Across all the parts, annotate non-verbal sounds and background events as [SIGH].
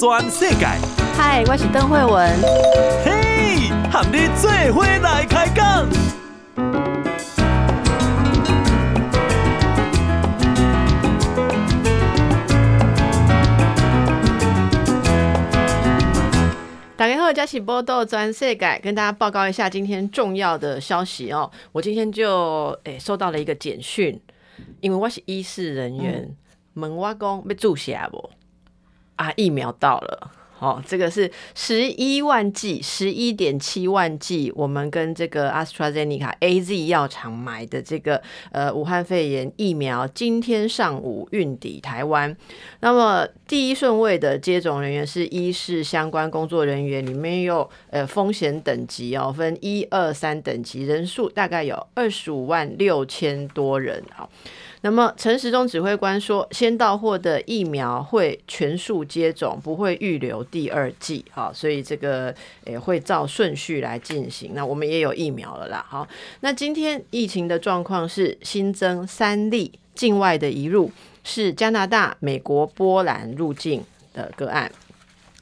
全世界。嗨，我是邓惠文。嘿，和你做伙来开讲。大家好，这是报道全世界，跟大家报告一下今天重要的消息哦。我今天就诶、欸、收到了一个简讯，因为我是医事人员，问我讲要注射不？啊，疫苗到了。哦，这个是十一万剂，十一点七万剂，我们跟这个 AstraZeneca AZ 药厂买的这个呃武汉肺炎疫苗，今天上午运抵台湾。那么第一顺位的接种人员是医事相关工作人员，里面有呃风险等级哦，分一二三等级，人数大概有二十五万六千多人啊。那么陈时中指挥官说，先到货的疫苗会全数接种，不会预留第二剂，好，所以这个诶会照顺序来进行。那我们也有疫苗了啦，好，那今天疫情的状况是新增三例境外的移入，是加拿大、美国、波兰入境的个案。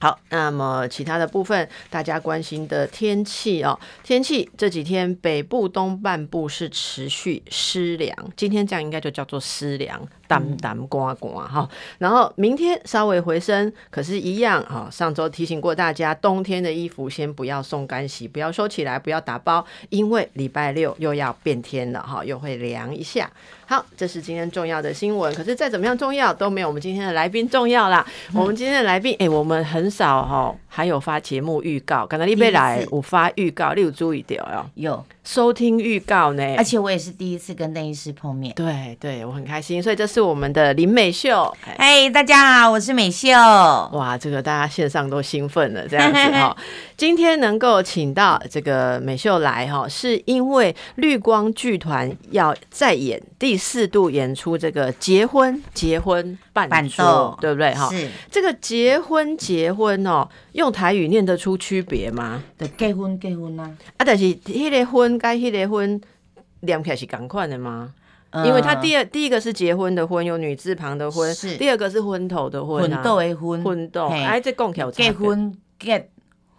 好，那么其他的部分，大家关心的天气哦，天气这几天北部东半部是持续湿凉，今天这样应该就叫做湿凉。淡淡刮刮哈，然后明天稍微回升，可是，一样哈。上周提醒过大家，冬天的衣服先不要送干洗，不要收起来，不要打包，因为礼拜六又要变天了哈，又会凉一下。好，这是今天重要的新闻。可是再怎么样重要，都没有我们今天的来宾重要啦。嗯、我们今天的来宾，哎、欸，我们很少哈，还有发节目预告。刚才你没来，我发预告，你有注意到哦？有。收听预告呢，而且我也是第一次跟邓医师碰面，对对，我很开心，所以这是我们的林美秀，哎，大家好，我是美秀，哇，这个大家线上都兴奋了，这样子哈，[LAUGHS] 今天能够请到这个美秀来哈，是因为绿光剧团要再演第四度演出这个结婚结婚伴奏，对不对哈？是这个结婚结婚哦，用台语念得出区别吗？对，结婚结婚啊，啊，但是迄个婚。跟那个婚，念起来是同款的吗？呃、因为他第二第一个是结婚的婚，有女字旁的婚；是第二个是婚头的婚、啊，昏豆的婚，婚斗。哎，这讲起来结婚结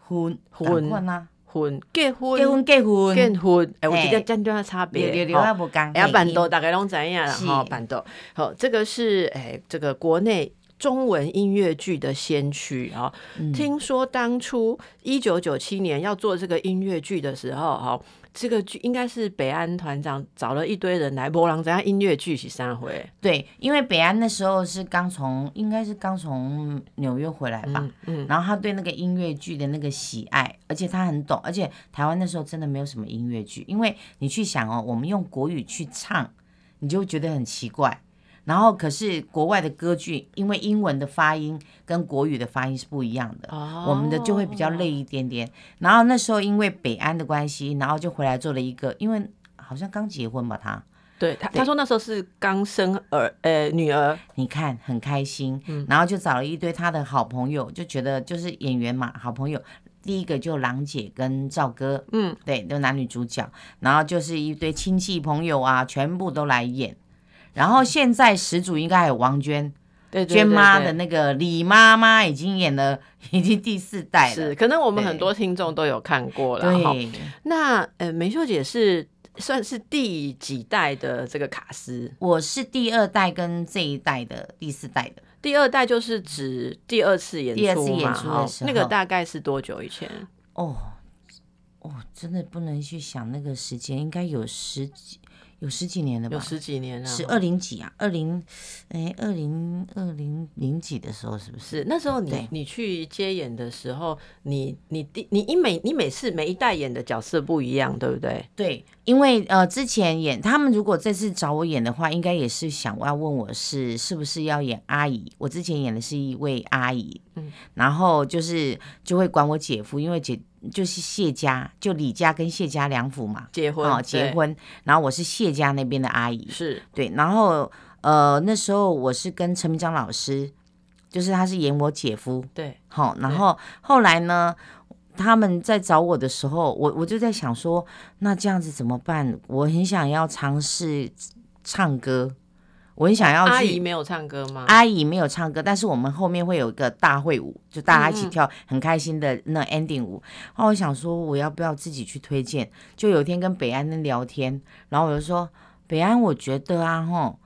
婚婚婚啊，婚结婚结婚结婚结婚。哎，我觉得真的差别。对对对，无共。哎，办桌大概拢知影啦，哈，办多。好，这个是哎，这个国内中文音乐剧的先驱啊。嗯、听说当初一九九七年要做这个音乐剧的时候，哈。这个剧应该是北安团长找了一堆人来波浪怎样音乐剧是三回。对，因为北安那时候是刚从，应该是刚从纽约回来吧。嗯。嗯，然后他对那个音乐剧的那个喜爱，而且他很懂，而且台湾那时候真的没有什么音乐剧，因为你去想哦，我们用国语去唱，你就会觉得很奇怪。然后，可是国外的歌剧，因为英文的发音跟国语的发音是不一样的，哦、我们的就会比较累一点点。然后那时候因为北安的关系，然后就回来做了一个，因为好像刚结婚吧，他对他对他说那时候是刚生儿，呃，女儿，你看很开心，嗯、然后就找了一堆他的好朋友，就觉得就是演员嘛，好朋友。第一个就郎姐跟赵哥，嗯，对，都男女主角，然后就是一堆亲戚朋友啊，全部都来演。然后现在始祖应该还有王娟，对，娟妈的那个李妈妈已经演了，[LAUGHS] 已经第四代了。是，可能我们很多听众都有看过了。对，那呃，美秀姐是算是第几代的这个卡斯？我是第二代跟这一代的第四代的。第二代就是指第二次演出，第二次演出的时候，那个大概是多久以前？哦哦，真的不能去想那个时间，应该有十几。有十几年了吧？有十几年了，是二零几啊？二零，哎，二零二零零几的时候是不是？是那时候你你去接演的时候，你你第你你每你每次每一代演的角色不一样，对不对？对，因为呃之前演他们如果这次找我演的话，应该也是想我要问我是是不是要演阿姨？我之前演的是一位阿姨，嗯，然后就是就会管我姐夫，因为姐。就是谢家，就李家跟谢家两府嘛，结婚哦，结婚。然后我是谢家那边的阿姨，是对。然后呃，那时候我是跟陈明章老师，就是他是演我姐夫，对。好，然后后来呢，他们在找我的时候，我我就在想说，那这样子怎么办？我很想要尝试唱歌。我很想要去。阿姨没有唱歌吗？阿姨没有唱歌，但是我们后面会有一个大会舞，就大家一起跳很开心的那 ending 舞。然后我想说，我要不要自己去推荐？就有一天跟北安聊天，然后我就说，北安，我觉得啊，吼，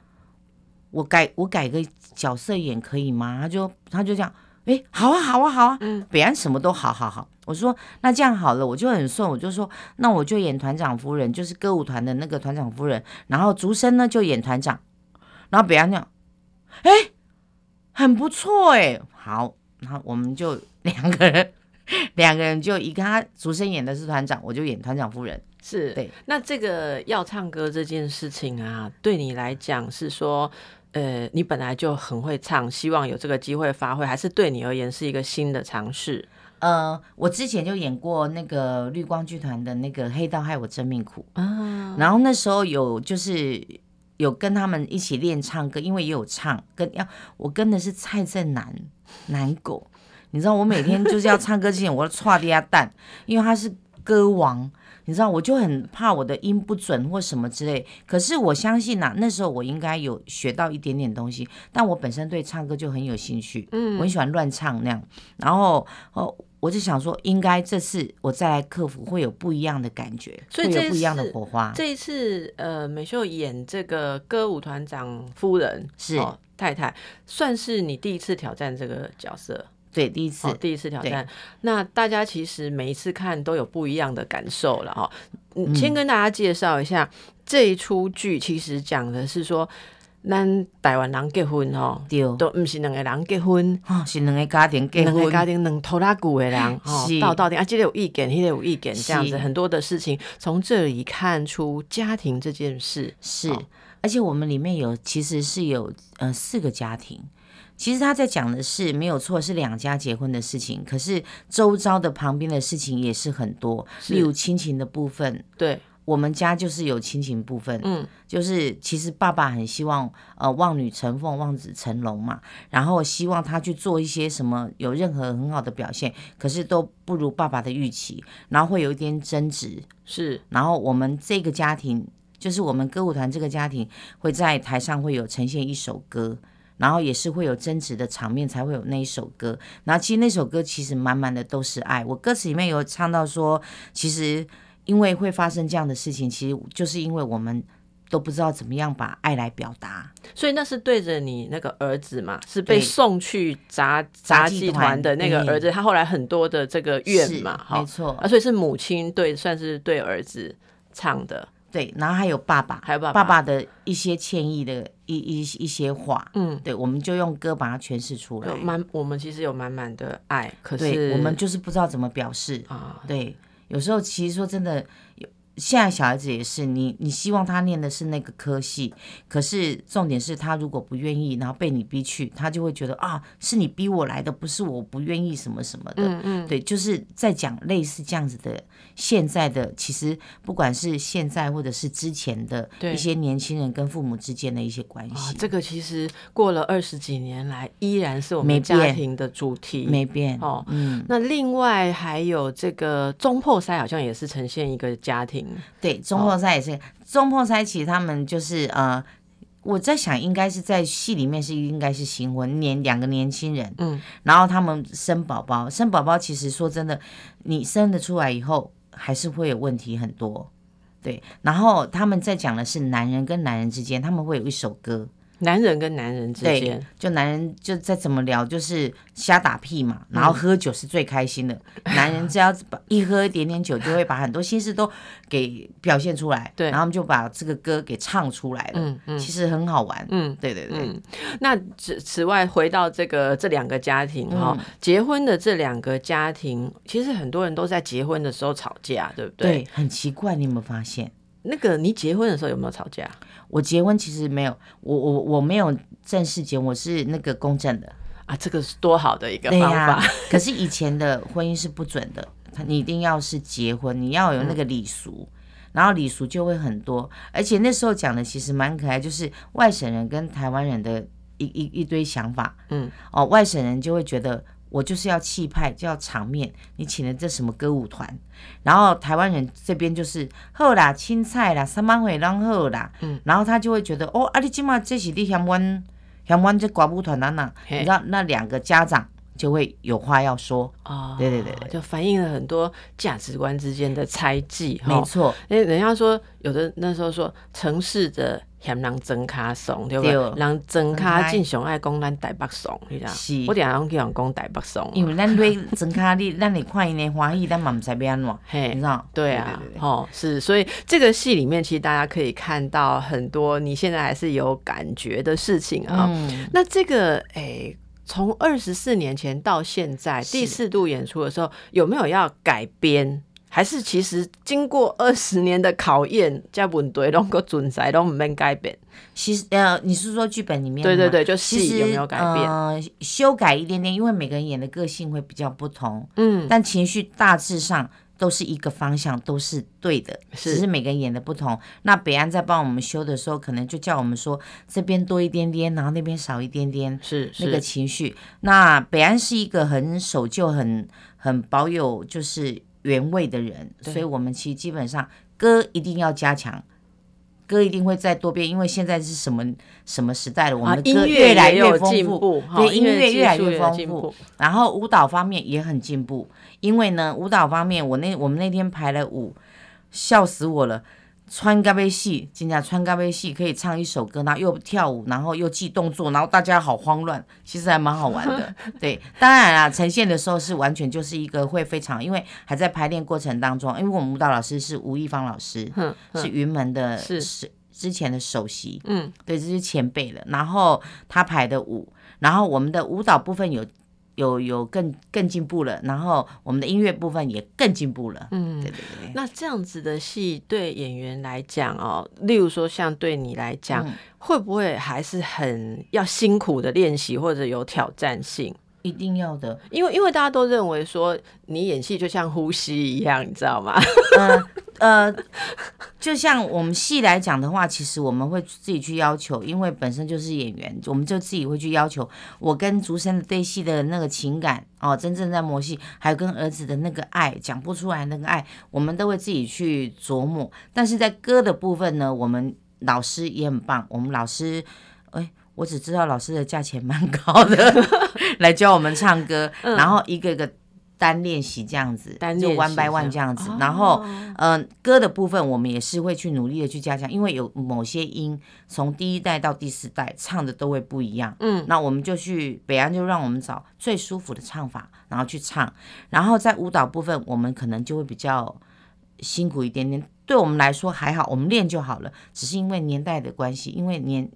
我改我改个角色演可以吗？他就他就这样，哎，好啊，好啊，好啊。嗯，北安什么都好，好好。我说那这样好了，我就很顺，我就说那我就演团长夫人，就是歌舞团的那个团长夫人，然后竹生呢就演团长。然后别人讲，哎，很不错哎，好，然后我们就两个人，[LAUGHS] 两个人就一个他竹生演的是团长，我就演团长夫人。是对。那这个要唱歌这件事情啊，对你来讲是说，呃，你本来就很会唱，希望有这个机会发挥，还是对你而言是一个新的尝试？呃，我之前就演过那个绿光剧团的那个《黑道害我真命苦》啊，然后那时候有就是。有跟他们一起练唱歌，因为也有唱跟要我跟的是蔡振南南狗，你知道我每天就是要唱歌之前我要剉滴下蛋，因为他是歌王，你知道我就很怕我的音不准或什么之类。可是我相信呐、啊，那时候我应该有学到一点点东西，但我本身对唱歌就很有兴趣，嗯，我很喜欢乱唱那样，然后哦。我就想说，应该这次我再来克服会有不一样的感觉，所以会有不一样的火花。这一次，呃，美秀演这个歌舞团长夫人是、哦、太太，算是你第一次挑战这个角色，对，第一次，哦、第一次挑战。那大家其实每一次看都有不一样的感受了哈。嗯，先跟大家介绍一下、嗯、这一出剧，其实讲的是说。咱台湾人结婚吼，对，都不是两个人结婚，哦、是两个家庭结婚，两个家庭两拖拉古的人，哦，到到底啊，这里有意见，那里有意见，这样子很多的事情，从这里看出家庭这件事。是，而且我们里面有其实是有呃四个家庭，其实他在讲的是没有错，是两家结婚的事情，可是周遭的旁边的事情也是很多，例如亲情的部分，对。我们家就是有亲情部分，嗯，就是其实爸爸很希望，呃，望女成凤，望子成龙嘛，然后希望他去做一些什么，有任何很好的表现，可是都不如爸爸的预期，然后会有一点争执，是，然后我们这个家庭，就是我们歌舞团这个家庭，会在台上会有呈现一首歌，然后也是会有争执的场面才会有那一首歌，然后其实那首歌其实满满的都是爱，我歌词里面有唱到说，其实。因为会发生这样的事情，其实就是因为我们都不知道怎么样把爱来表达，所以那是对着你那个儿子嘛，是被送去杂杂技团的那个儿子，他后来很多的这个怨嘛，没错，啊，所以是母亲对，算是对儿子唱的，对，然后还有爸爸，还有爸爸，爸爸的一些歉意的一一一些话，嗯，对，我们就用歌把它诠释出来，满，我们其实有满满的爱，可是我们就是不知道怎么表示。啊，对。有时候其实说真的，有现在小孩子也是，你你希望他念的是那个科系，可是重点是他如果不愿意，然后被你逼去，他就会觉得啊，是你逼我来的，不是我不愿意什么什么的。嗯嗯，对，就是在讲类似这样子的。现在的其实不管是现在或者是之前的一些年轻人跟父母之间的一些关系，哦，这个其实过了二十几年来依然是我们家庭的主题，没变哦。嗯，那另外还有这个中破塞好像也是呈现一个家庭，对，中破塞也是，哦，中破塞其实他们就是呃。我在想，应该是在戏里面是应该是新婚年两个年轻人，嗯，然后他们生宝宝，生宝宝其实说真的，你生的出来以后还是会有问题很多，对。然后他们在讲的是男人跟男人之间，他们会有一首歌。男人跟男人之间，就男人就再怎么聊，就是瞎打屁嘛，然后喝酒是最开心的。嗯、[LAUGHS] 男人只要把一喝一点点酒，就会把很多心事都给表现出来。对，然后就把这个歌给唱出来了。嗯嗯，其实很好玩。嗯，对对对。嗯、那此此外，回到这个这两个家庭哈、嗯，结婚的这两个家庭，其实很多人都在结婚的时候吵架，对不对？对，很奇怪，你有没有发现？那个你结婚的时候有没有吵架？我结婚其实没有，我我我没有正式结婚，我是那个公证的啊，这个是多好的一个方法。啊、可是以前的婚姻是不准的，你一定要是结婚，你要有那个礼俗、嗯，然后礼俗就会很多，而且那时候讲的其实蛮可爱，就是外省人跟台湾人的一一一堆想法，嗯，哦，外省人就会觉得。我就是要气派，就要场面。你请了这什么歌舞团？然后台湾人这边就是好啦，青菜啦，三万会让好啦。嗯，然后他就会觉得哦，啊，你今嘛这是你嫌阮嫌阮这歌舞团哪哪？你知道那两个家长就会有话要说哦。对对对，就反映了很多价值观之间的猜忌。没错，哎，人家说有的那时候说城市的。嫌人装卡怂，对吧？人装卡正常爱讲咱台北怂，你知道？是，我定下拢叫人讲台北怂。因为咱对装卡，你 [LAUGHS] 咱你看因的欢喜，咱嘛唔知要安怎，嘿，你知道？对啊，哦，是，所以这个戏里面其实大家可以看到很多你现在还是有感觉的事情啊。嗯、那这个，诶、欸，从二十四年前到现在第四度演出的时候，有没有要改编？还是其实经过二十年的考验，这问题拢个准在，拢唔免改变。其实呃，你是说剧本里面？对对对，就戏有没有改变？呃，修改一点点，因为每个人演的个性会比较不同。嗯，但情绪大致上都是一个方向，都是对的，是只是每个人演的不同。那北安在帮我们修的时候，可能就叫我们说这边多一点点，然后那边少一点点，是，是那个情绪。那北安是一个很守旧、很很保有就是。原味的人，所以我们其实基本上歌一定要加强，歌一定会再多变，因为现在是什么什么时代了，我们的歌越来越丰富，对，音乐越来越丰富，然后舞蹈方面也很进步，因为呢，舞蹈方面我那我们那天排了舞，笑死我了。穿咖啡戏，今天穿咖啡戏可以唱一首歌，然后又跳舞，然后又记动作，然后大家好慌乱，其实还蛮好玩的。[LAUGHS] 对，当然啦，呈现的时候是完全就是一个会非常，因为还在排练过程当中，因为我们舞蹈老师是吴亦芳老师，是云门的，是之前的首席，嗯，对，这是前辈了。然后他排的舞，然后我们的舞蹈部分有。有有更更进步了，然后我们的音乐部分也更进步了。嗯，对对对。那这样子的戏对演员来讲哦，例如说像对你来讲，嗯、会不会还是很要辛苦的练习或者有挑战性？一定要的，因为因为大家都认为说你演戏就像呼吸一样，你知道吗？[LAUGHS] 呃呃，就像我们戏来讲的话，其实我们会自己去要求，因为本身就是演员，我们就自己会去要求。我跟竹生的对戏的那个情感哦，真正在磨戏，还有跟儿子的那个爱，讲不出来那个爱，我们都会自己去琢磨。但是在歌的部分呢，我们老师也很棒，我们老师，哎。我只知道老师的价钱蛮高的，[LAUGHS] 来教我们唱歌，嗯、然后一个一个单练习这样子，单就 one by one 这样子。然后，嗯、呃，歌的部分我们也是会去努力的去加强，因为有某些音从第一代到第四代唱的都会不一样。嗯，那我们就去北安就让我们找最舒服的唱法，然后去唱。然后在舞蹈部分，我们可能就会比较辛苦一点点。对我们来说还好，我们练就好了。只是因为年代的关系，因为年。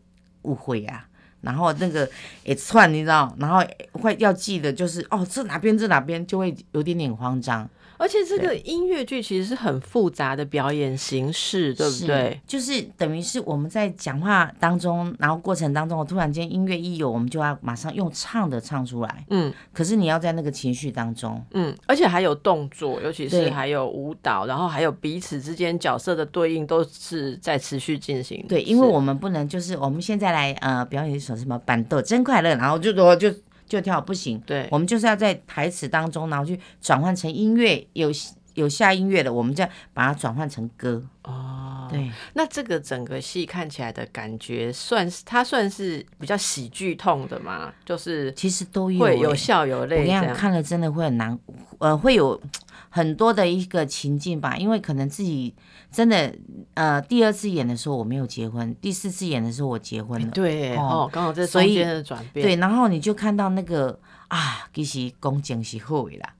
误会啊，然后那个也串，你知道，然后会要记得就是哦，这哪边这哪边就会有点点慌张。而且这个音乐剧其实是很复杂的表演形式，对不对？就是等于是我们在讲话当中，然后过程当中，突然间音乐一有，我们就要马上用唱的唱出来。嗯，可是你要在那个情绪当中，嗯，而且还有动作，尤其是还有舞蹈，然后还有彼此之间角色的对应，都是在持续进行。对，因为我们不能就是我们现在来呃表演一首什么板豆真快乐，然后就说就。就跳不行，对，我们就是要在台词当中，然后去转换成音乐，有有下音乐的，我们再把它转换成歌。哦，对，那这个整个戏看起来的感觉，算是它算是比较喜剧痛的嘛？就是其实都有，会有笑有泪。我这样看了真的会很难，呃，会有很多的一个情境吧，因为可能自己。真的，呃，第二次演的时候我没有结婚，第四次演的时候我结婚了。对，哦，刚好这中间的转变。对，然后你就看到那个啊，其实公正是好的啦，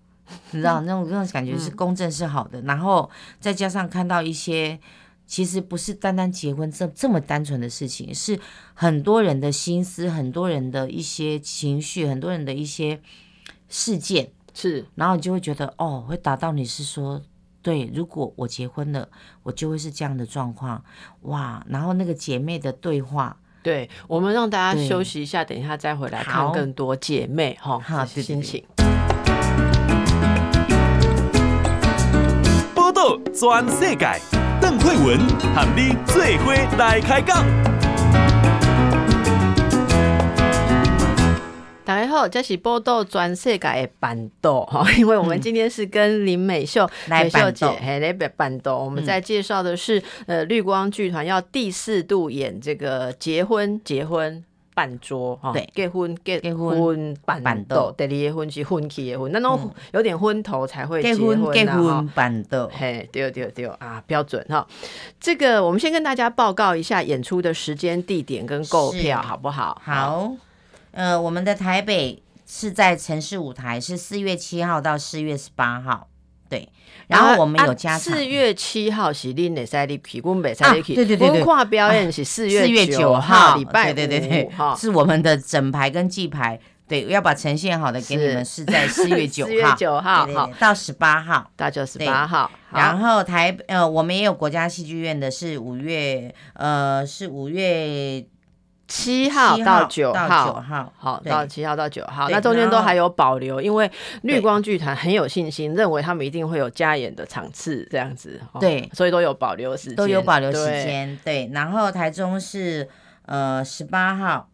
你知道 [LAUGHS] 那种那种感觉是公正是好的，嗯、然后再加上看到一些其实不是单单结婚这这么单纯的事情，是很多人的心思，很多人的一些情绪，很多人的一些事件是，然后你就会觉得哦，会打到你是说。对，如果我结婚了，我就会是这样的状况，哇！然后那个姐妹的对话，对，我们让大家休息一下，等一下再回来看更多姐妹哈，好，心情。报道全世界，邓慧文和你最伙来开讲。大家好，道，这是报道全世界的板豆哈，[LAUGHS] 因为我们今天是跟林美秀、嗯、美秀姐嘿来板豆，我们在介绍的是、嗯、呃绿光剧团要第四度演这个结婚结婚。办桌哈，对，结婚结婚办桌，第二个婚是婚期的婚，那种有点昏头才会结婚结婚办桌，嘿，对对对啊，标准哈。这个我们先跟大家报告一下演出的时间、地点跟购票，好不好？好，呃，我们的台北是在城市舞台，是四月七号到四月十八号。对，然后我们有加四月七号是恁的赛利皮，我们赛利皮，对对对对，跨表演是四月四月九号。礼拜，对对对对，是我们的整排跟记牌，对，要把呈现好的给你们，是在四月九号，四月九号好到十八号，到九十八号，然后台呃，我们也有国家戏剧院的，是五月呃，是五月。七号到九号，号好，到七号到九号，那中间都还有保留，因为绿光剧团很有信心，认为他们一定会有加演的场次，这样子，对，所以都有保留时间，都有保留时间，对。然后台中是呃十八号。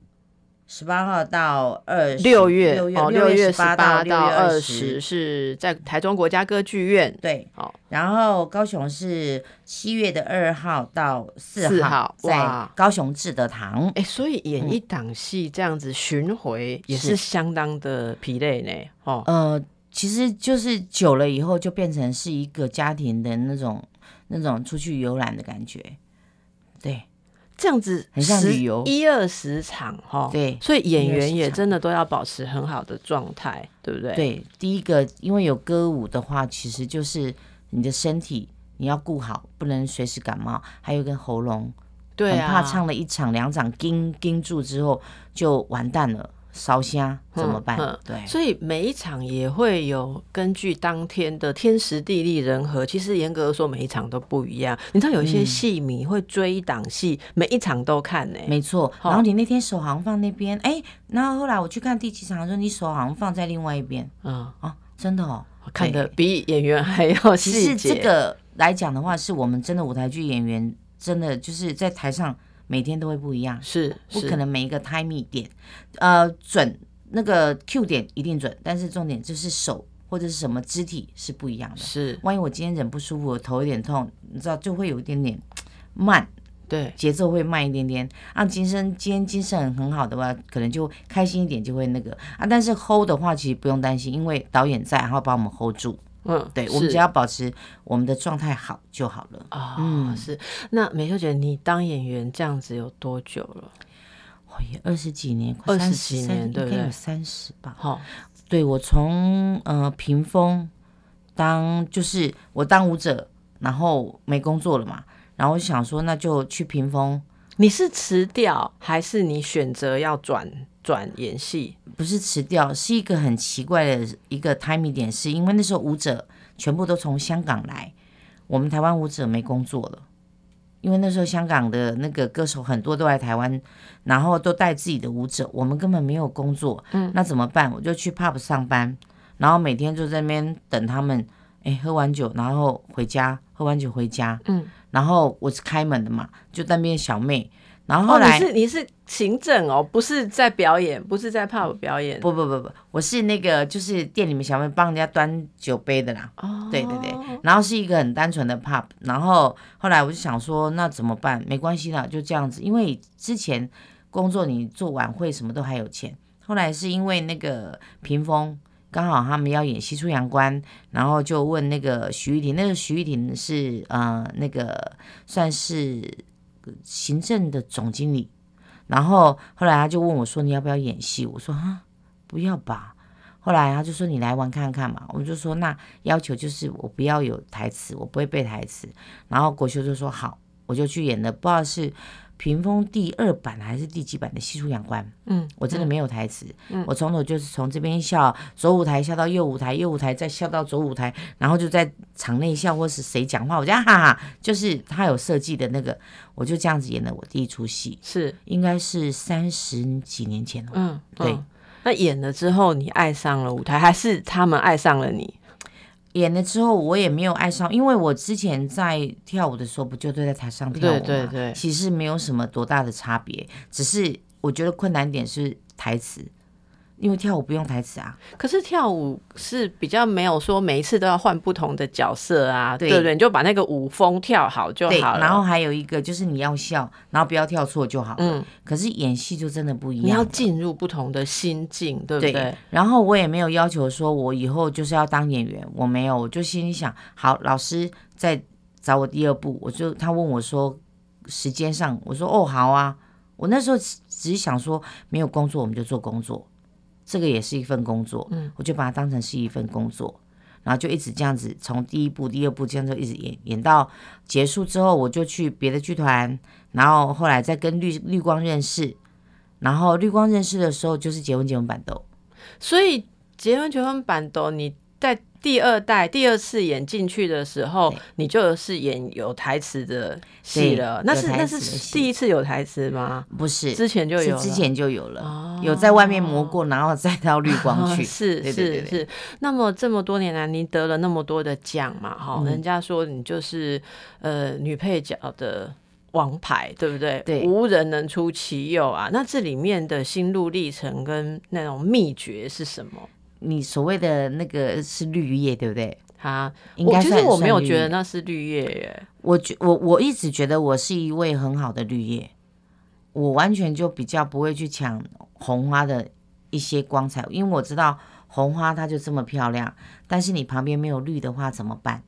十八号到二六月哦，六月十八到二十是在台中国家歌剧院。对，好。然后高雄是七月的二号到四号，在高雄志德堂。哎，所以演一档戏这样子巡回也是相当的疲累呢。哦，呃，其实就是久了以后就变成是一个家庭的那种那种出去游览的感觉，对。这样子很像旅游，一二十场哈，对，所以演员也真的都要保持很好的状态，对不对？对，第一个，因为有歌舞的话，其实就是你的身体你要顾好，不能随时感冒，还有一个喉咙，对啊，很怕唱了一场两场，盯盯住之后就完蛋了。烧香怎么办？嗯、对，所以每一场也会有根据当天的天时地利人和，其实严格说每一场都不一样。你知道有一些戏迷会追一档戏，嗯、每一场都看呢、欸。没错，然后你那天手好像放那边，哎、欸，然后后来我去看第几场的时候，你手好像放在另外一边。嗯啊，真的哦，看的比演员还要细节。其实这个来讲的话，是我们真的舞台剧演员，真的就是在台上。每天都会不一样，是，是不可能每一个 timing 点，呃，准那个 Q 点一定准，但是重点就是手或者是什么肢体是不一样的。是，万一我今天忍不舒服，我头有点痛，你知道就会有一点点慢，对，节奏会慢一点点。啊，精神今天精神很很好的话，可能就开心一点就会那个啊，但是 hold 的话其实不用担心，因为导演在，然后把我们 hold 住。嗯，对，我们只要保持我们的状态好就好了。啊、哦，嗯，是。那美秀姐，你当演员这样子有多久了？我也二十几年，二十几年，对不对？应该有三十吧。好、哦，对我从呃屏风当就是我当舞者，然后没工作了嘛，然后我就想说那就去屏风。你是辞掉，还是你选择要转？转演戏不是辞掉，是一个很奇怪的一个 timing 点，是因为那时候舞者全部都从香港来，我们台湾舞者没工作了，因为那时候香港的那个歌手很多都来台湾，然后都带自己的舞者，我们根本没有工作，嗯，那怎么办？我就去 pub 上班，然后每天就在那边等他们，哎，喝完酒然后回家，喝完酒回家，嗯，然后我是开门的嘛，就在那边小妹。然后后来、哦、你是你是行政哦，不是在表演，不是在 pub 表演。不不不不，我是那个就是店里面小妹帮人家端酒杯的啦。哦，对对对，然后是一个很单纯的 pub。然后后来我就想说，那怎么办？没关系啦，就这样子。因为之前工作你做晚会什么都还有钱。后来是因为那个屏风刚好他们要演《西出阳关》，然后就问那个徐玉婷，那个徐玉婷是呃那个算是。行政的总经理，然后后来他就问我说：“你要不要演戏？”我说：“啊，不要吧。”后来他就说：“你来玩看看嘛。”我就说：“那要求就是我不要有台词，我不会背台词。”然后国修就说：“好，我就去演了。”不知道是。屏风第二版还是第几版的《西出阳关》？嗯，我真的没有台词。嗯，我从头就是从这边笑，左舞台笑到右舞台，右舞台再笑到左舞台，然后就在场内笑，或是谁讲话，我就哈哈，就是他有设计的那个，我就这样子演了我第一出戏，是应该是三十几年前了。嗯，对嗯。那演了之后，你爱上了舞台，还是他们爱上了你？演了之后，我也没有爱上，因为我之前在跳舞的时候，不就都在台上跳舞嘛？对对对，其实没有什么多大的差别，只是我觉得困难点是台词，因为跳舞不用台词啊。可是跳舞是比较没有说每一次都要换不同的角色啊，对，对不对？你就把那个舞风跳好就好了。然后还有一个就是你要笑，然后不要跳错就好。嗯。可是演戏就真的不一样，你要进入不同的心境，对不对？对。然后我也没有要求说我以后就是要当演员，我没有，我就心里想，好，老师在找我第二部，我就他问我说时间上，我说哦好啊。我那时候只是想说，没有工作我们就做工作，这个也是一份工作，嗯，我就把它当成是一份工作，然后就一直这样子，从第一部、第二部这样子一直演演到结束之后，我就去别的剧团，然后后来再跟绿绿光认识，然后绿光认识的时候就是结婚结婚板豆，所以结婚结婚板豆你在。第二代第二次演进去的时候，你就是演有台词的戏了。那是那是第一次有台词吗？不是，之前就有，之前就有了，哦、有在外面磨过，然后再到绿光去。[LAUGHS] 是是是。那么这么多年来，您得了那么多的奖嘛？哈、嗯，人家说你就是呃女配角的王牌，对不对？对，无人能出其右啊。那这里面的心路历程跟那种秘诀是什么？你所谓的那个是绿叶，对不对？它，应该是。其实我没有觉得那是绿叶耶。我觉我我一直觉得我是一位很好的绿叶，我完全就比较不会去抢红花的一些光彩，因为我知道红花它就这么漂亮，但是你旁边没有绿的话怎么办？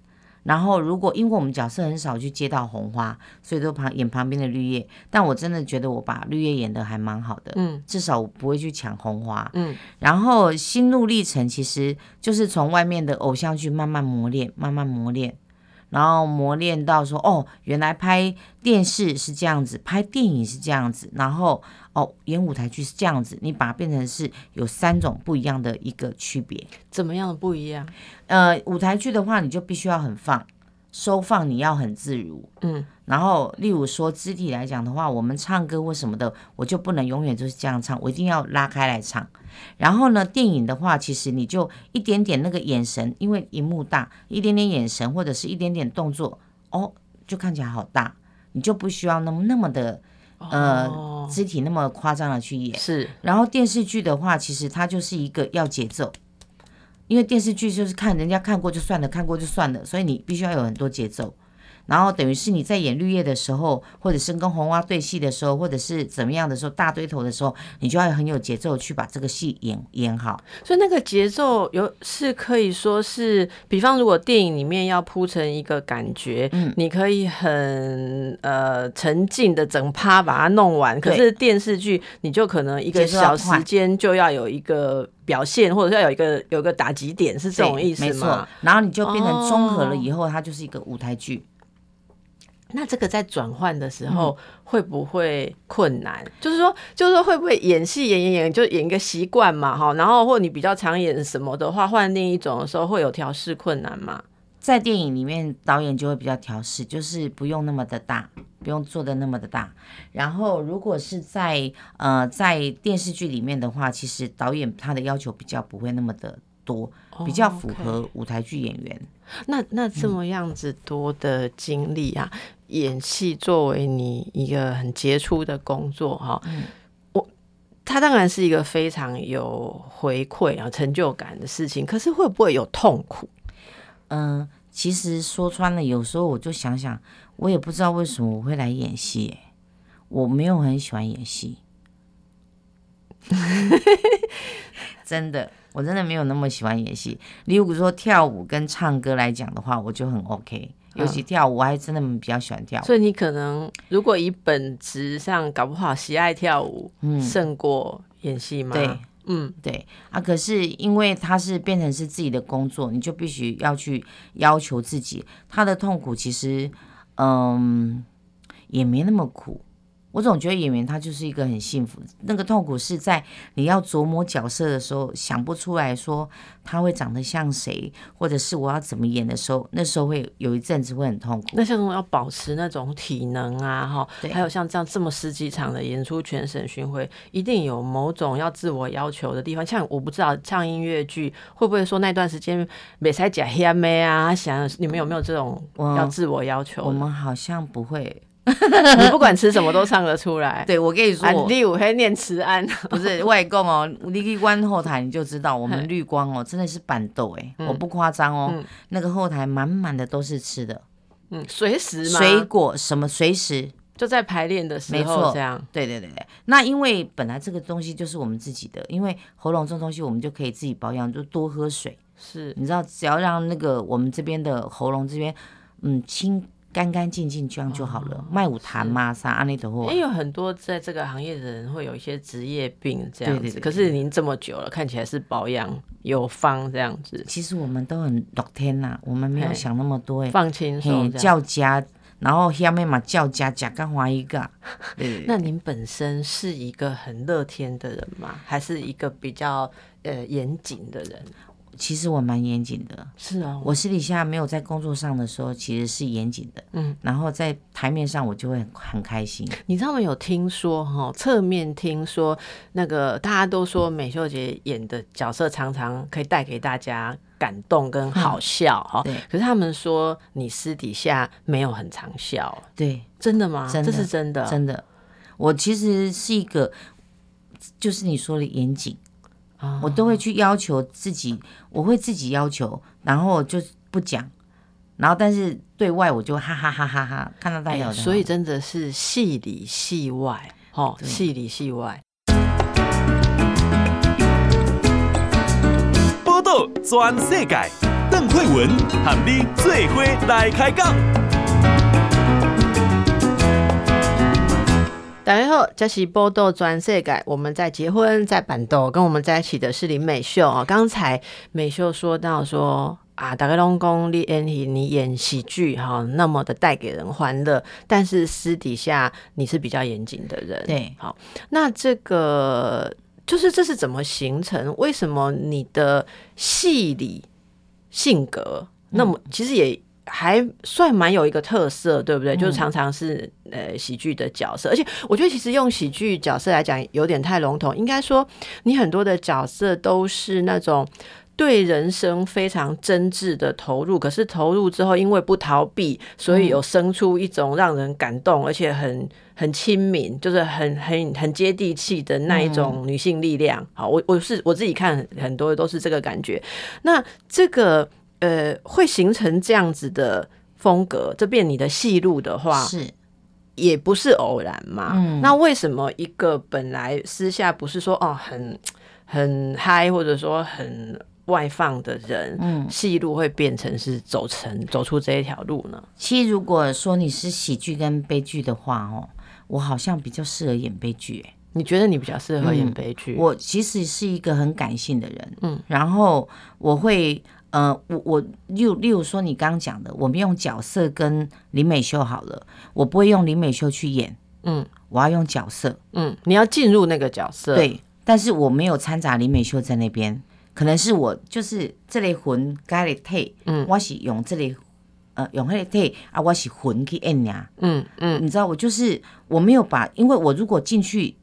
然后，如果因为我们角色很少去接到红花，所以都旁演旁边的绿叶。但我真的觉得我把绿叶演得还蛮好的，嗯，至少我不会去抢红花，嗯。然后心路历程其实就是从外面的偶像剧慢慢磨练，慢慢磨练。然后磨练到说，哦，原来拍电视是这样子，拍电影是这样子，然后哦，演舞台剧是这样子，你把它变成是有三种不一样的一个区别。怎么样的不一样？呃，舞台剧的话，你就必须要很放。收放你要很自如，嗯，然后例如说肢体来讲的话，我们唱歌或什么的，我就不能永远就是这样唱，我一定要拉开来唱。然后呢，电影的话，其实你就一点点那个眼神，因为荧幕大，一点点眼神或者是一点点动作，哦，就看起来好大，你就不需要那么那么的呃肢体那么夸张的去演。是。然后电视剧的话，其实它就是一个要节奏。因为电视剧就是看人家看过就算了，看过就算了，所以你必须要有很多节奏。然后等于是你在演绿叶的时候，或者是跟红花对戏的时候，或者是怎么样的时候，大堆头的时候，你就要很有节奏去把这个戏演演好。所以那个节奏有是可以说是，比方如果电影里面要铺成一个感觉，嗯，你可以很呃沉浸的整趴把它弄完。可是电视剧你就可能一个小时间就要有一个表现，或者是要有一个有一个打击点，是这种意思吗？没错。然后你就变成综合了以后，哦，它就是一个舞台剧。那这个在转换的时候会不会困难？嗯、就是说，就是说会不会演戏演演演就演一个习惯嘛，哈，然后或你比较常演什么的话，换另一种的时候会有调试困难吗？在电影里面，导演就会比较调试，就是不用那么的大，不用做的那么的大。然后如果是在呃在电视剧里面的话，其实导演他的要求比较不会那么的多，比较符合舞台剧演员。Oh, okay. 那那这么样子多的经历啊。嗯演戏作为你一个很杰出的工作哈，嗯，我他当然是一个非常有回馈啊成就感的事情，可是会不会有痛苦？嗯、呃，其实说穿了，有时候我就想想，我也不知道为什么我会来演戏，我没有很喜欢演戏，[LAUGHS] 真的，我真的没有那么喜欢演戏。例如说跳舞跟唱歌来讲的话，我就很 OK。尤其跳舞，我还真的比较喜欢跳舞。所以你可能如果以本质上搞不好喜爱跳舞，嗯，胜过演戏吗？对，嗯，对啊。可是因为它是变成是自己的工作，你就必须要去要求自己。他的痛苦其实，嗯，也没那么苦。我总觉得演员他就是一个很幸福，那个痛苦是在你要琢磨角色的时候想不出来说他会长得像谁，或者是我要怎么演的时候，那时候会有一阵子会很痛苦。那像要保持那种体能啊，哈，还有像这样这么十几场的演出，全省巡回，一定有某种要自我要求的地方。像我不知道唱音乐剧会不会说那段时间没才假黑妹啊，想你们有没有这种要自我要求？我们好像不会。[LAUGHS] 你不管吃什么都唱得出来。对，我跟你说，第五还念慈庵，[LAUGHS] 不是外公哦，你去关后台你就知道，我们绿光哦，真的是板豆哎，我不夸张哦，那个后台满满的都是吃的，嗯，随时嘛，水果什么随时。就在排练的时候，这样。对对对对，那因为本来这个东西就是我们自己的，因为喉咙这种东西我们就可以自己保养，就多喝水。是，你知道，只要让那个我们这边的喉咙这边，嗯，清干干净净这样就好了。卖五痰嘛，啥阿内的货。也有很多在这个行业的人会有一些职业病这样子，可是您这么久了，看起来是保养有方这样子。其实我们都很乐天呐，我们没有想那么多哎，放轻松，叫家。然后下面嘛叫家甲干华一个，[LAUGHS] 那您本身是一个很乐天的人吗？还是一个比较呃严谨的人？其实我蛮严谨的，是啊、哦，我私底下没有在工作上的时候，其实是严谨的，嗯，然后在台面上我就会很很开心。你知道吗？有听说哈，侧面听说那个大家都说美秀姐演的角色常常可以带给大家。感动跟好笑哈，对。可是他们说你私底下没有很常笑，对，真的吗？真的，这是真的，真的。我其实是一个，就是你说的严谨，哦，我都会去要求自己，我会自己要求，然后就不讲，然后但是对外我就哈哈哈哈哈，看到大家，所以真的是戏里戏外，哦，戏里戏外。报道全世界，邓惠文喊你最伙来开讲。大家好，这是报道全世改。我们在结婚，在板豆，跟我们在一起的是林美秀啊。刚才美秀说到说啊，大家拢讲你演戏，你演喜剧哈，那么的带给人欢乐，但是私底下你是比较严谨的人。对，好，那这个。就是这是怎么形成？为什么你的戏里性格那么其实也还算蛮有一个特色，对不对？就是常常是呃喜剧的角色，而且我觉得其实用喜剧角色来讲有点太笼统，应该说你很多的角色都是那种。对人生非常真挚的投入，可是投入之后，因为不逃避，所以有生出一种让人感动，而且很很亲民，就是很很很接地气的那一种女性力量。好，我我是我自己看很多都是这个感觉。那这个呃，会形成这样子的风格，这变你的戏路的话，是也不是偶然嘛。嗯，那为什么一个本来私下不是说哦很很嗨，或者说很外放的人，嗯，戏路会变成是走成走出这一条路呢？其实如果说你是喜剧跟悲剧的话，哦，我好像比较适合演悲剧。哎，你觉得你比较适合演悲剧？嗯，我其实是一个很感性的人，嗯，然后我会，呃，我我例例如说你刚刚讲的，我们用角色跟林美秀好了，我不会用林美秀去演，嗯，我要用角色，嗯，你要进入那个角色，对，但是我没有掺杂林美秀在那边。可能是我就是这类魂该的退，嗯，我是用这类呃用那个退啊，我是魂去演呀，嗯嗯，你知道我就是我没有把，因为我如果进去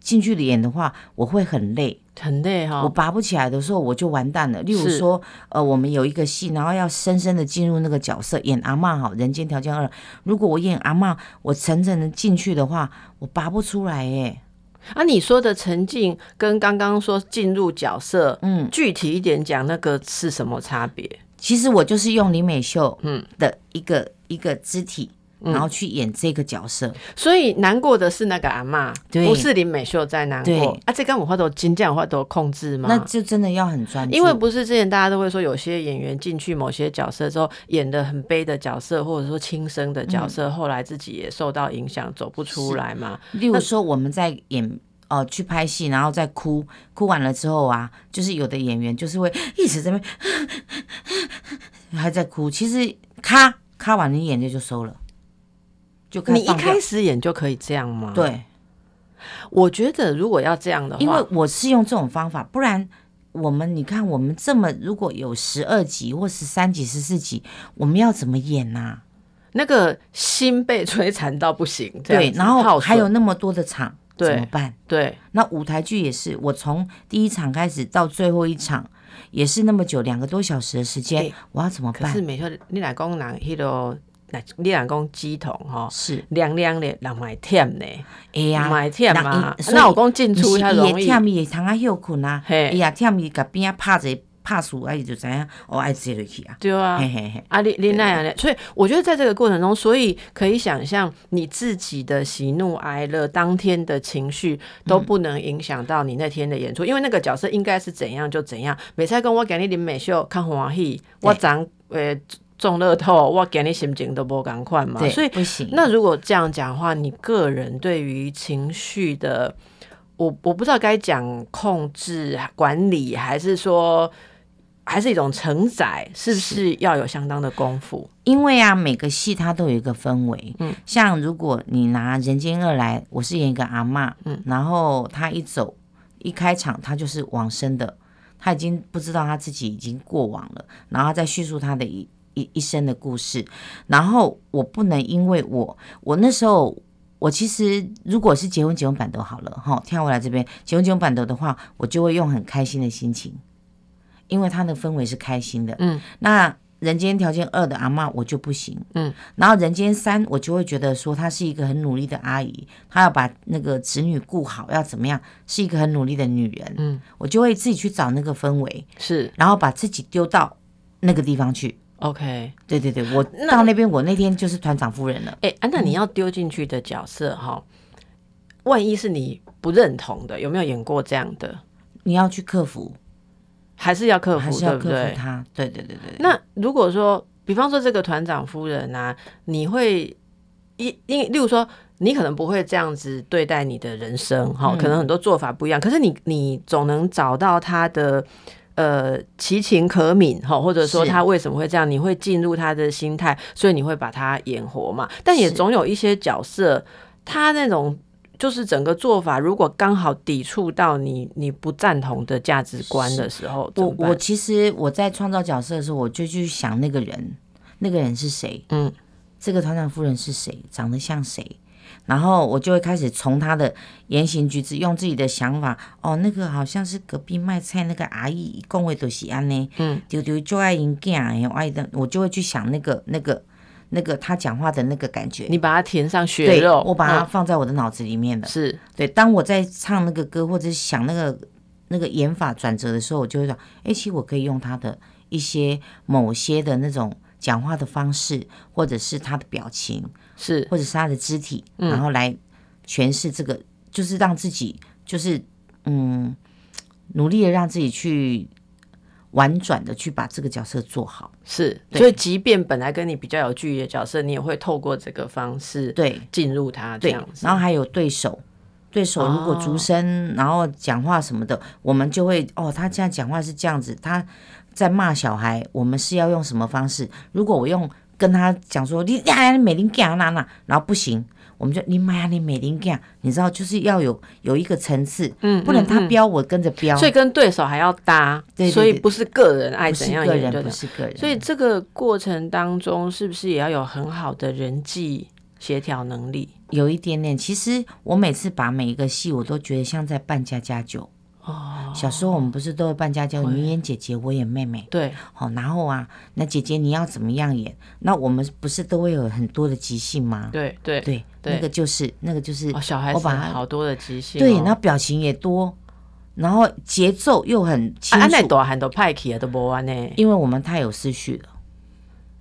进去演的话，我会很累，很累哈、哦，我拔不起来的时候我就完蛋了。例如说，呃，我们有一个戏，然后要深深的进入那个角色，演阿嬷哈，人间条件二，如果我演阿嬷，我层层的进去的话，我拔不出来耶。啊，你说的沉浸跟刚刚说进入角色，嗯，具体一点讲，那个是什么差别？其实我就是用李美秀嗯的一个、嗯、一个肢体。然后去演这个角色，所以难过的是那个阿嬷，不是林美秀在难过。啊，这跟我话都金匠话都控制吗？那就真的要很专注。因为不是之前大家都会说，有些演员进去某些角色之后，演的很悲的角色，或者说轻生的角色，嗯、后来自己也受到影响，走不出来嘛。例如说，我们在演哦、呃、去拍戏，然后再哭，哭完了之后啊，就是有的演员就是会一直在那边 [GASPS] 还在哭，其实咔咔完你眼泪就收了。就你一开始演就可以这样吗？对，我觉得如果要这样的话，因为我是用这种方法，不然我们你看我们这么如果有十二集或十三集、十四集，我们要怎么演呢、啊？那个心被摧残到不行，对，然后还有那么多的场，怎么办？对，那舞台剧也是，我从第一场开始到最后一场也是那么久，两个多小时的时间，欸、我要怎么办？可是每次你来讲人，迄个。那你讲讲乩童哈，是凉凉的，人买忝呢，哎呀，买忝嘛。那我讲进出较容易，忝伊会通啊休困啊，哎呀，忝伊甲边啊拍者拍树，啊伊就知影哦爱坐落去啊。对啊，嘿嘿嘿啊你你那样的，所以我觉得在这个过程中，所以可以想象你自己的喜怒哀乐，当天的情绪都不能影响到你那天的演出，因为那个角色应该是怎样就怎样。每次跟我讲你林美秀看欢喜，我长诶。中乐透，我给你心情都不赶快嘛，所以不行。那如果这样讲的话，你个人对于情绪的，我我不知道该讲控制管理，还是说还是一种承载，是不是要有相当的功夫？因为啊，每个戏它都有一个氛围，嗯，像如果你拿《人间二》来，我是演一个阿嬷，嗯，然后他一走一开场，他就是往生的，他已经不知道他自己已经过往了，然后再叙述他的一。一一生的故事，然后我不能因为我我那时候我其实如果是结婚结婚版都好了哈，跳过来这边。结婚结婚版的的话，我就会用很开心的心情，因为他的氛围是开心的，嗯，那人间条件二的阿嬷我就不行，嗯，然后人间三我就会觉得说她是一个很努力的阿姨，她要把那个子女顾好，要怎么样，是一个很努力的女人，嗯，我就会自己去找那个氛围，是，然后把自己丢到那个地方去。OK，对对对，我到那边，我那天就是团长夫人了。哎，那你要丢进去的角色哈，万一是你不认同的，有没有演过这样的？你要去克服，还是要克服，还是要克服他？对对对对。那如果说，比方说这个团长夫人啊，你会因因例如说，你可能不会这样子对待你的人生哈，可能很多做法不一样，可是你你总能找到他的。呃，其情可悯哈，或者说他为什么会这样，你会进入他的心态，所以你会把他演活嘛。但也总有一些角色，他那种就是整个做法，如果刚好抵触到你你不赞同的价值观的时候，我我其实我在创造角色的时候，我就去想那个人，那个人是谁？嗯，这个团长夫人是谁？长得像谁？然后我就会开始从他的言行举止，用自己的想法，哦，那个好像是隔壁卖菜那个阿姨，讲话都是安呢，嗯，丢丢就爱应囝，爱的，我就会去想那个那个那个他讲话的那个感觉，你把它填上血肉，我把它放在我的脑子里面了，是、嗯、对。当我在唱那个歌或者想那个那个演法转折的时候，我就会想，哎，其实我可以用他的一些某些的那种讲话的方式，或者是他的表情。是，或者是他的肢体，嗯、然后来诠释这个，就是让自己，就是嗯，努力的让自己去婉转的去把这个角色做好。是，所以即便本来跟你比较有距离的角色，你也会透过这个方式对进入他这样子。然后还有对手，对手如果竹声，哦、然后讲话什么的，我们就会哦，他这样讲话是这样子，他在骂小孩，我们是要用什么方式？如果我用。跟他讲说，你呀，你美玲干那那，然后不行，我们就你妈呀，你美玲干，你知道就是要有有一个层次，嗯，不能他飙我跟着飙，所以跟对手还要搭，对，对，对，所以不是个人爱怎样个人不是个人，所以这个过程当中是不是也要有很好的人际协调能力？有一点点，其实我每次把每一个戏，我都觉得像在扮家家酒。哦，小时候我们不是都会扮家家酒，你演姐姐，我演妹妹，对，好，然后啊，那姐姐你要怎么样演？那我们不是都会有很多的即兴吗？对对对，那个就是那个就是小孩子好多的即兴，对，然后表情也多，然后节奏又很清楚，很多派气啊都不完呢，因为我们太有思绪了。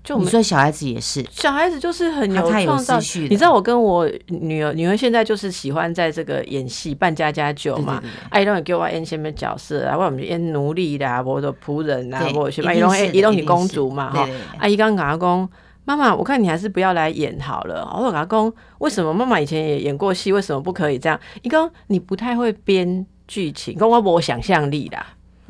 就你说小孩子也是，小孩子就是很有创造力。你知道我跟我女儿，女儿现在就是喜欢在这个演戏扮家家酒嘛，哎，让你给我演什么角色啊？我们演奴隶的，或者仆人啊，或者什么，伊拢伊拢是公主嘛哈。阿姨刚刚讲，妈妈，我看你还是不要来演好了。我跟她讲，为什么妈妈以前也演过戏，为什么不可以这样？伊讲你不太会编剧情，跟我没想象力啦，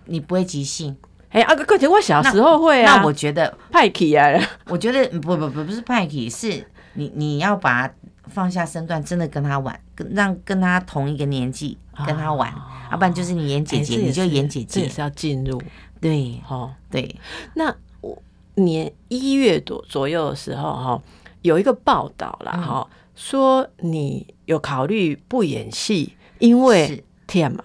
你不会即兴。哎，阿哥，而且我小时候会啊。那我觉得派气啊，我觉得不不不不是派气，是你你要把放下身段，真的跟他玩，跟让跟他同一个年纪跟他玩，要不然就是你演姐姐，你就演姐姐，也是要进入。对，哦，对。那我年一月多左右的时候，哈，有一个报道啦，哈，说你有考虑不演戏，因为天嘛。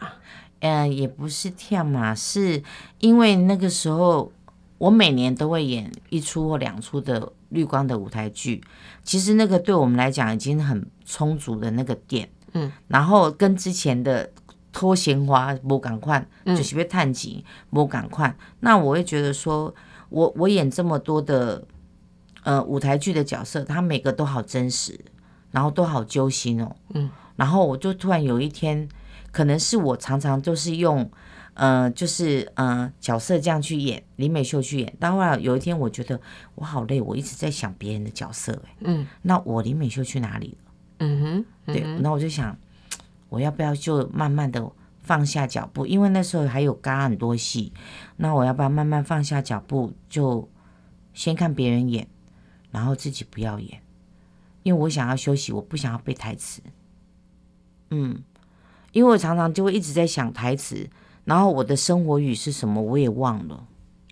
嗯，也不是跳嘛，是因为那个时候我每年都会演一出或两出的绿光的舞台剧，其实那个对我们来讲已经很充足的那个点，嗯，然后跟之前的拖闲花无共款，就是被探景不赶快。那我会觉得说，我我演这么多的呃舞台剧的角色，他每个都好真实，然后都好揪心哦，嗯，然后我就突然有一天，可能是我常常都是用。呃，就是呃，角色这样去演，林美秀去演。但后来有一天，我觉得我好累，我一直在想别人的角色，哎，嗯，那我林美秀去哪里了？嗯哼，嗯哼，对，那我就想，我要不要就慢慢的放下脚步？因为那时候还有嘎很多戏，那我要不要慢慢放下脚步，就先看别人演，然后自己不要演，因为我想要休息，我不想要背台词。嗯，因为我常常就会一直在想台词。然后我的生活语是什么？我也忘了。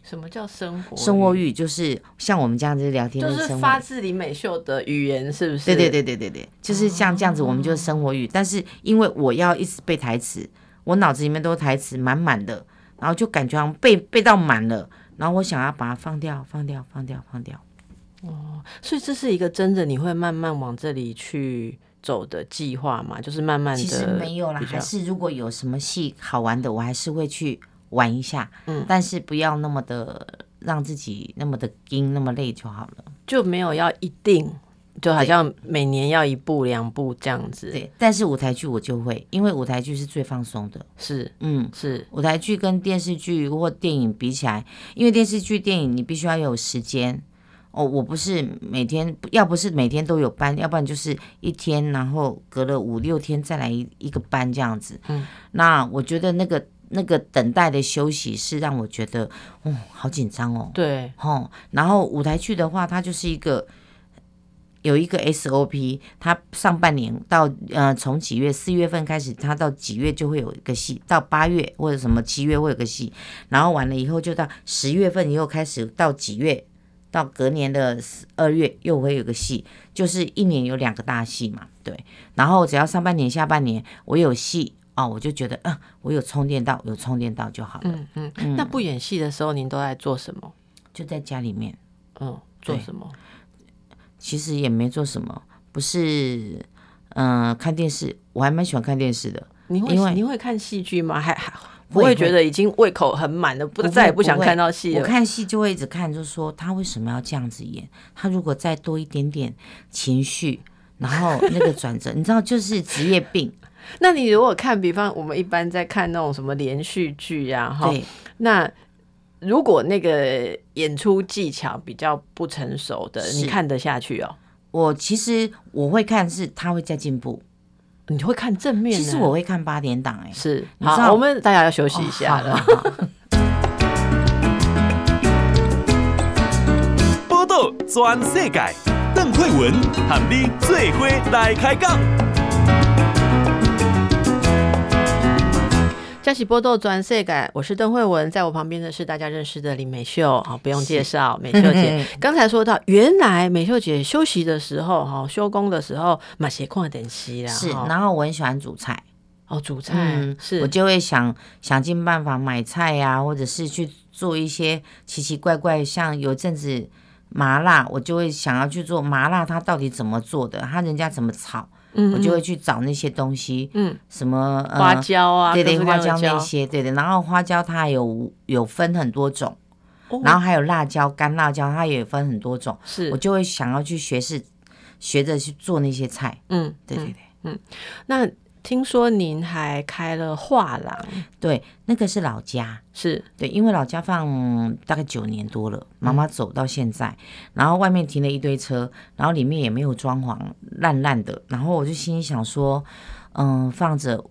什么叫生活？生活语就是像我们这样子聊天，就是发自林美秀的语言，是不是？对对对对对对，就是像这样子，我们就是生活语。哦、但是因为我要一直背台词，我脑子里面都是台词满满的，然后就感觉好像背背到满了，然后我想要把它放掉，放掉，放掉，放掉。哦，所以这是一个真的，你会慢慢往这里去。走的计划嘛，就是慢慢的。其实没有啦，还是如果有什么戏好玩的，我还是会去玩一下。嗯，但是不要那么的让自己那么的惊那么累就好了。就没有要一定，就好像每年要一部两部这样子。对，但是舞台剧我就会，因为舞台剧是最放松的。是，嗯，是舞台剧跟电视剧或电影比起来，因为电视剧、电影你必须要有时间。哦，我不是每天，要不是每天都有班，要不然就是一天，然后隔了五六天再来一一个班这样子。嗯，那我觉得那个那个等待的休息是让我觉得，哦，好紧张哦。对，哦，然后舞台剧的话，它就是一个有一个 SOP，它上半年到呃从几月四月份开始，它到几月就会有一个戏，到八月或者什么七月会有个戏，然后完了以后就到十月份以后开始到几月。到隔年的二月又会有个戏，就是一年有两个大戏嘛，对。然后只要上半年、下半年我有戏哦，我就觉得啊，我有充电到，有充电到就好了。嗯嗯。嗯，那不演戏的时候，您都在做什么？就在家里面。嗯，做什么？其实也没做什么，不是，嗯、呃，看电视。我还蛮喜欢看电视的。你会你会看戏剧吗？还还。不会觉得已经胃口很满了，不再也不想看到戏了。我看戏就会一直看，就是说他为什么要这样子演？他如果再多一点点情绪，然后那个转折，你知道，就是职业病。[LAUGHS] 那你如果看，比方我们一般在看那种什么连续剧呀，哈，那如果那个演出技巧比较不成熟的，你看得下去哦？我其实我会看，是他会在进步。你会看正面？其实我会看八点档，哎，是。好，我们大家要休息一下了。报 [LAUGHS] 道全世界，邓惠文喊你最伙来开讲。嘉喜波豆转世改，我是邓惠文，在我旁边的是大家认识的林美秀，好，不用介绍，[LAUGHS] 美秀姐。刚才说到，原来美秀姐休息的时候，哈，休工的时候，嘛写矿点西啦。是，然后我很喜欢煮菜，哦，煮菜，嗯、是我就会想想尽办法买菜呀、啊，或者是去做一些奇奇怪怪，像有阵子麻辣，我就会想要去做麻辣，它到底怎么做的，它人家怎么炒。我就会去找那些东西，嗯，什么花椒啊，对对，花椒那些，对对。然后花椒它有有分很多种，然后还有辣椒、干辣椒，它也分很多种。是，我就会想要去学是，学着去做那些菜。嗯，对对对，嗯。那听说您还开了画廊？对，那个是老家，是对，因为老家放大概九年多了，妈妈走到现在，然后外面停了一堆车，然后里面也没有装潢。烂烂的，然后我就心里想说，嗯，放着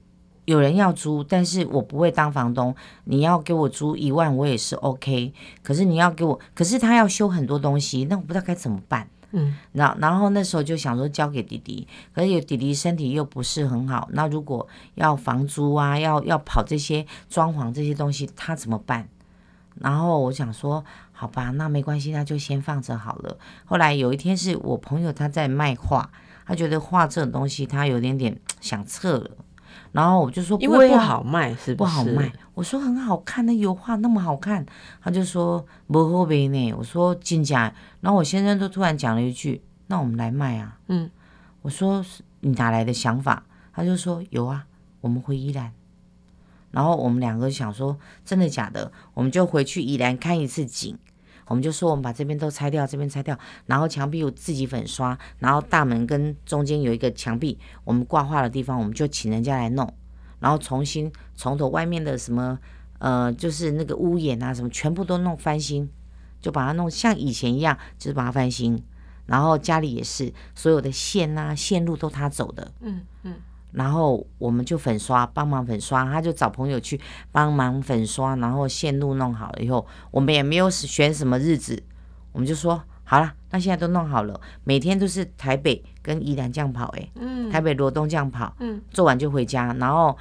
有人要租，但是我不会当房东，你要给我租一万，我也是 OK。可是你要给我，可是他要修很多东西，那我不知道该怎么办。嗯，然然后那时候就想说交给弟弟，可是有弟弟身体又不是很好，那如果要房租啊，要要跑这些装潢这些东西，他怎么办？然后我想说，好吧，那没关系，那就先放着好了。后来有一天是我朋友他在卖画。他觉得画这种东西，他有点点想撤了，然后我就说，因为不好卖，是不是？不好卖。我说很好看那油画那么好看，他就说不好卖呢。我说真假，然后我先生都突然讲了一句，那我们来卖啊。嗯，我说你哪来的想法？他就说有啊，我们回宜兰。然后我们两个想说真的假的，我们就回去宜兰看一次景。我们就说我们把这边都拆掉，这边拆掉，然后墙壁我自己粉刷，然后大门跟中间有一个墙壁，我们挂画的地方，我们就请人家来弄，然后重新从头外面的什么呃，就是那个屋檐啊什么，全部都弄翻新，就把它弄像以前一样，就是把它翻新。然后家里也是所有的线啊线路都他走的，嗯嗯。然后我们就粉刷，帮忙粉刷，他就找朋友去帮忙粉刷，然后线路弄好了以后，我们也没有选什么日子，我们就说好了，那现在都弄好了，每天都是台北跟宜兰这样跑，哎，嗯，台北罗东这样跑，嗯，做完就回家，然后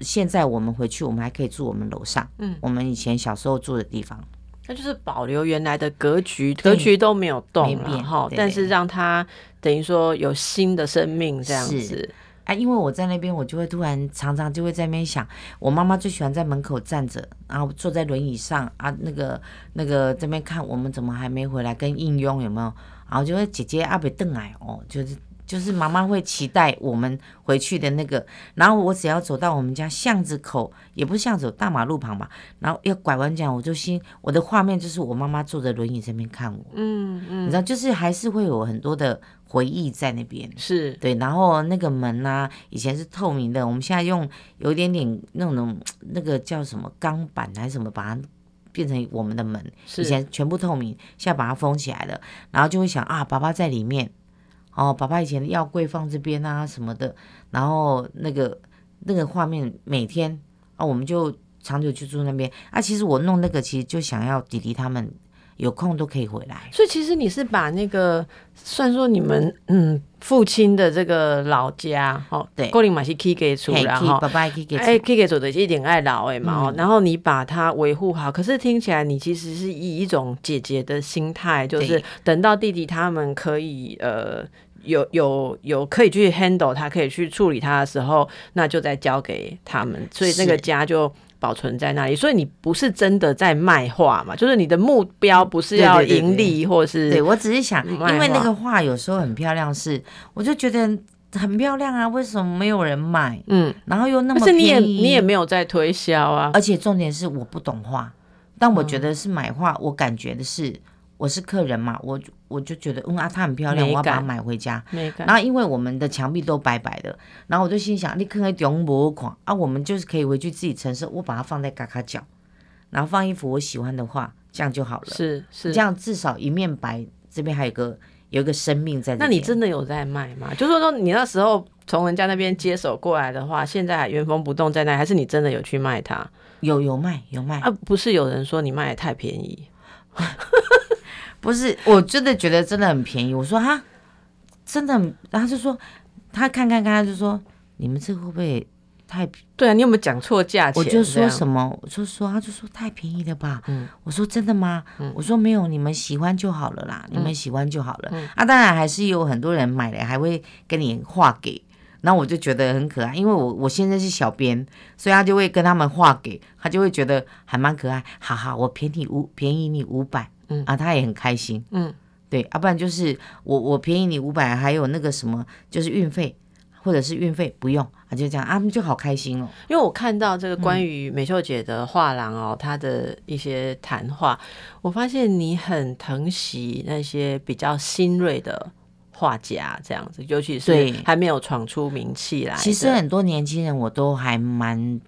现在我们回去，我们还可以住我们楼上，嗯，我们以前小时候住的地方，那就是保留原来的格局，格局都没有动，没变哈，但是让它等于说有新的生命这样子。啊，因为我在那边，我就会突然常常就会在那边想，我妈妈最喜欢在门口站着，然后坐在轮椅上啊，那个那个这边看我们怎么还没回来，跟应用有没有？然后就会姐姐阿伯邓来哦，就是。就是妈妈会期待我们回去的那个，然后我只要走到我们家巷子口，也不是巷子，大马路旁吧，然后要拐弯角，我就心我的画面就是我妈妈坐在轮椅这边看我，嗯嗯，你知道，就是还是会有很多的回忆在那边，是对，然后那个门啊，以前是透明的，我们现在用有一点点那种那个叫什么钢板还是什么，把它变成我们的门，以前全部透明，现在把它封起来了，然后就会想啊，爸爸在里面。哦，爸爸以前的药柜放这边啊什么的，然后那个那个画面每天啊，我们就长久去住那边啊。其实我弄那个，其实就想要弟弟他们有空都可以回来。所以其实你是把那个算说你们嗯父亲的这个老家哦，对，高龄马西 K 给出，然后爸爸 K 给哎 K 给走的一点爱老哎嘛哦，然后你把它维护好。可是听起来你其实是以一种姐姐的心态，就是等到弟弟他们可以呃。有有有可以去 handle 他，可以去处理他的时候，那就再交给他们，所以那个家就保存在那里。所以你不是真的在卖画嘛？就是你的目标不是要盈利，或是对，我只是想，因为那个画有时候很漂亮，是我就觉得很漂亮啊，为什么没有人买？嗯，然后又那么便宜，你也你也没有在推销啊。而且重点是我不懂画，但我觉得是买画，我感觉的是。我是客人嘛，我我就觉得，嗯啊，它很漂亮，我要把它买回家。然后因为我们的墙壁都白白的，然后我就心想，你看看中博款啊，我们就是可以回去自己陈设，我把它放在嘎嘎角，然后放一幅我喜欢的画，这样就好了。是是，这样至少一面白，这边还有个有一个生命在。那你真的有在卖吗？就是说你那时候从人家那边接手过来的话，现在还原封不动在那，还是你真的有去卖它？有有卖有卖啊，不是有人说你卖的太便宜。[LAUGHS] 不是，我真的觉得真的很便宜。我说哈，真的，然后就说他看看看，他就说你们这会不会太？对啊，你有没有讲错价钱？我就说什么，我就说，他就说太便宜了吧。嗯，我说真的吗？嗯，我说没有，你们喜欢就好了啦，嗯，你们喜欢就好了。嗯，啊，当然还是有很多人买了还会跟你画给，然后我就觉得很可爱，因为我我现在是小编，所以他就会跟他们画给，他就会觉得还蛮可爱。哈哈，我便宜五便宜你五百。嗯啊，他也很开心。嗯，对，要、啊、不然就是我我便宜你五百，还有那个什么，就是运费或者是运费不用啊，就这样啊，他们就好开心哦。因为我看到这个关于美秀姐的画廊哦，她、嗯、的一些谈话，我发现你很疼惜那些比较新锐的画家，这样子，尤其是还没有闯出名气来。其实很多年轻人我都还蛮。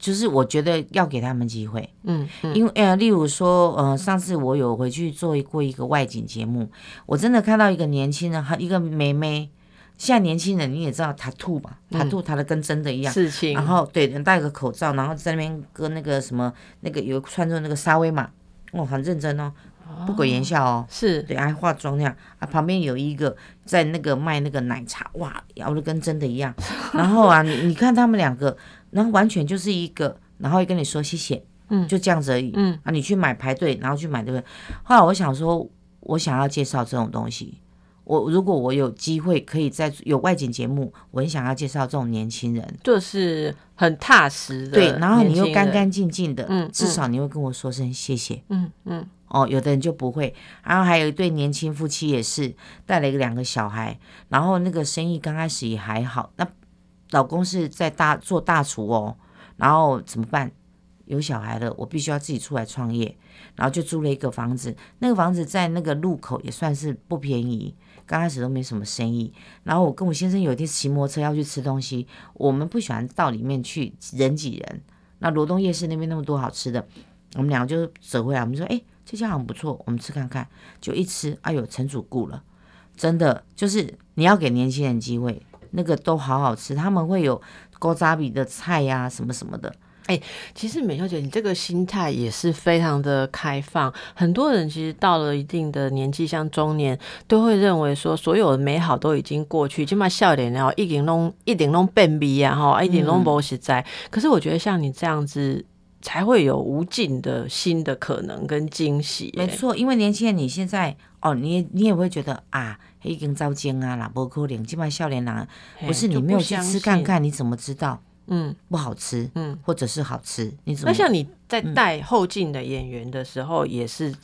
就是我觉得要给他们机会，嗯，嗯，因为呃，例如说，呃，上次我有回去做过一个外景节目，我真的看到一个年轻人和一个妹妹，现在年轻人你也知道，他吐嘛，他吐，他的跟真的一样，事情，然后对，戴个口罩，然后在那边跟那个什么那个有穿着那个沙威玛，哦，很认真哦，不苟言笑哦，是。对，还化妆那样啊，旁边有一个在那个卖那个奶茶，哇，摇的跟真的一样，然后啊，你你看他们两个。然后完全就是一个，然后会跟你说谢谢，嗯，就这样子而已，嗯啊，你去买排队，然后去买对不对。后来我想说，我想要介绍这种东西，我如果我有机会可以在有外景节目，我很想要介绍这种年轻人，就是很踏实的，对，然后你又干干净净的，嗯，至少你会跟我说声谢谢，嗯嗯。哦，有的人就不会。然后还有一对年轻夫妻也是带了一个两个小孩，然后那个生意刚开始也还好。那老公是在大做大厨哦，然后怎么办？有小孩了，我必须要自己出来创业，然后就租了一个房子。那个房子在那个路口也算是不便宜，刚开始都没什么生意。然后我跟我先生有一天骑摩托车要去吃东西，我们不喜欢到里面去人挤人。那罗东夜市那边那么多好吃的，我们两个就走回来，我们说，哎。这家好像不错，我们吃看看。就一吃，哎呦，成主顾了，真的就是你要给年轻人机会，那个都好好吃。他们会有勾扎比的菜呀、啊，什么什么的。哎，其实美秀姐，你这个心态也是非常的开放。很多人其实到了一定的年纪，像中年，都会认为说，所有的美好都已经过去，起码笑脸然后一点弄一点弄变味啊，哈，一点弄不实在。可是我觉得像你这样子。才会有无尽的新的可能跟惊喜。没错，因为年轻人你现在哦，你你也会觉得啊，已经遭惊啊，啦，不可能，起码笑脸男不是你没有去吃看看，你怎么知道？嗯，不好吃，嗯，或者是好吃，你怎么？那像你在带后进的演员的时候，也是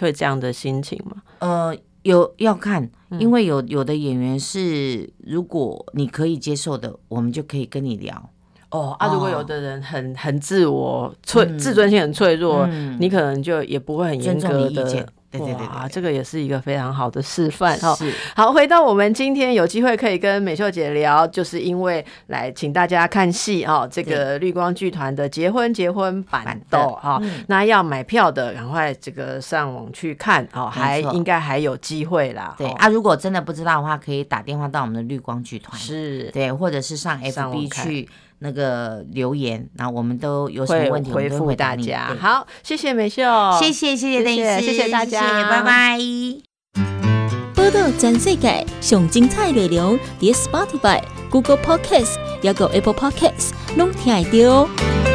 会这样的心情吗？呃，有要看，因为有有的演员是，如果你可以接受的，我们就可以跟你聊。哦啊！如果有的人很很自我脆，嗯、自尊心很脆弱，嗯、你可能就也不会很严格的。对对对，啊，这个也是一个非常好的示范哈。是好，回到我们今天有机会可以跟美秀姐聊，就是因为来请大家看戏哦，这个绿光剧团的结婚结婚板豆哈。那要买票的，赶快这个上网去看哦，还应该还有机会啦。对啊，如果真的不知道的话，可以打电话到我们的绿光剧团，是对，或者是上 FB 去。那个留言，然后我们都有什么问题，回复大家。好，谢谢美秀，谢谢谢谢邓医师，谢谢大家，拜拜。报道全世界上精彩内容，伫 Spotify、Google Podcasts，还有 Apple Podcasts，拢听得到。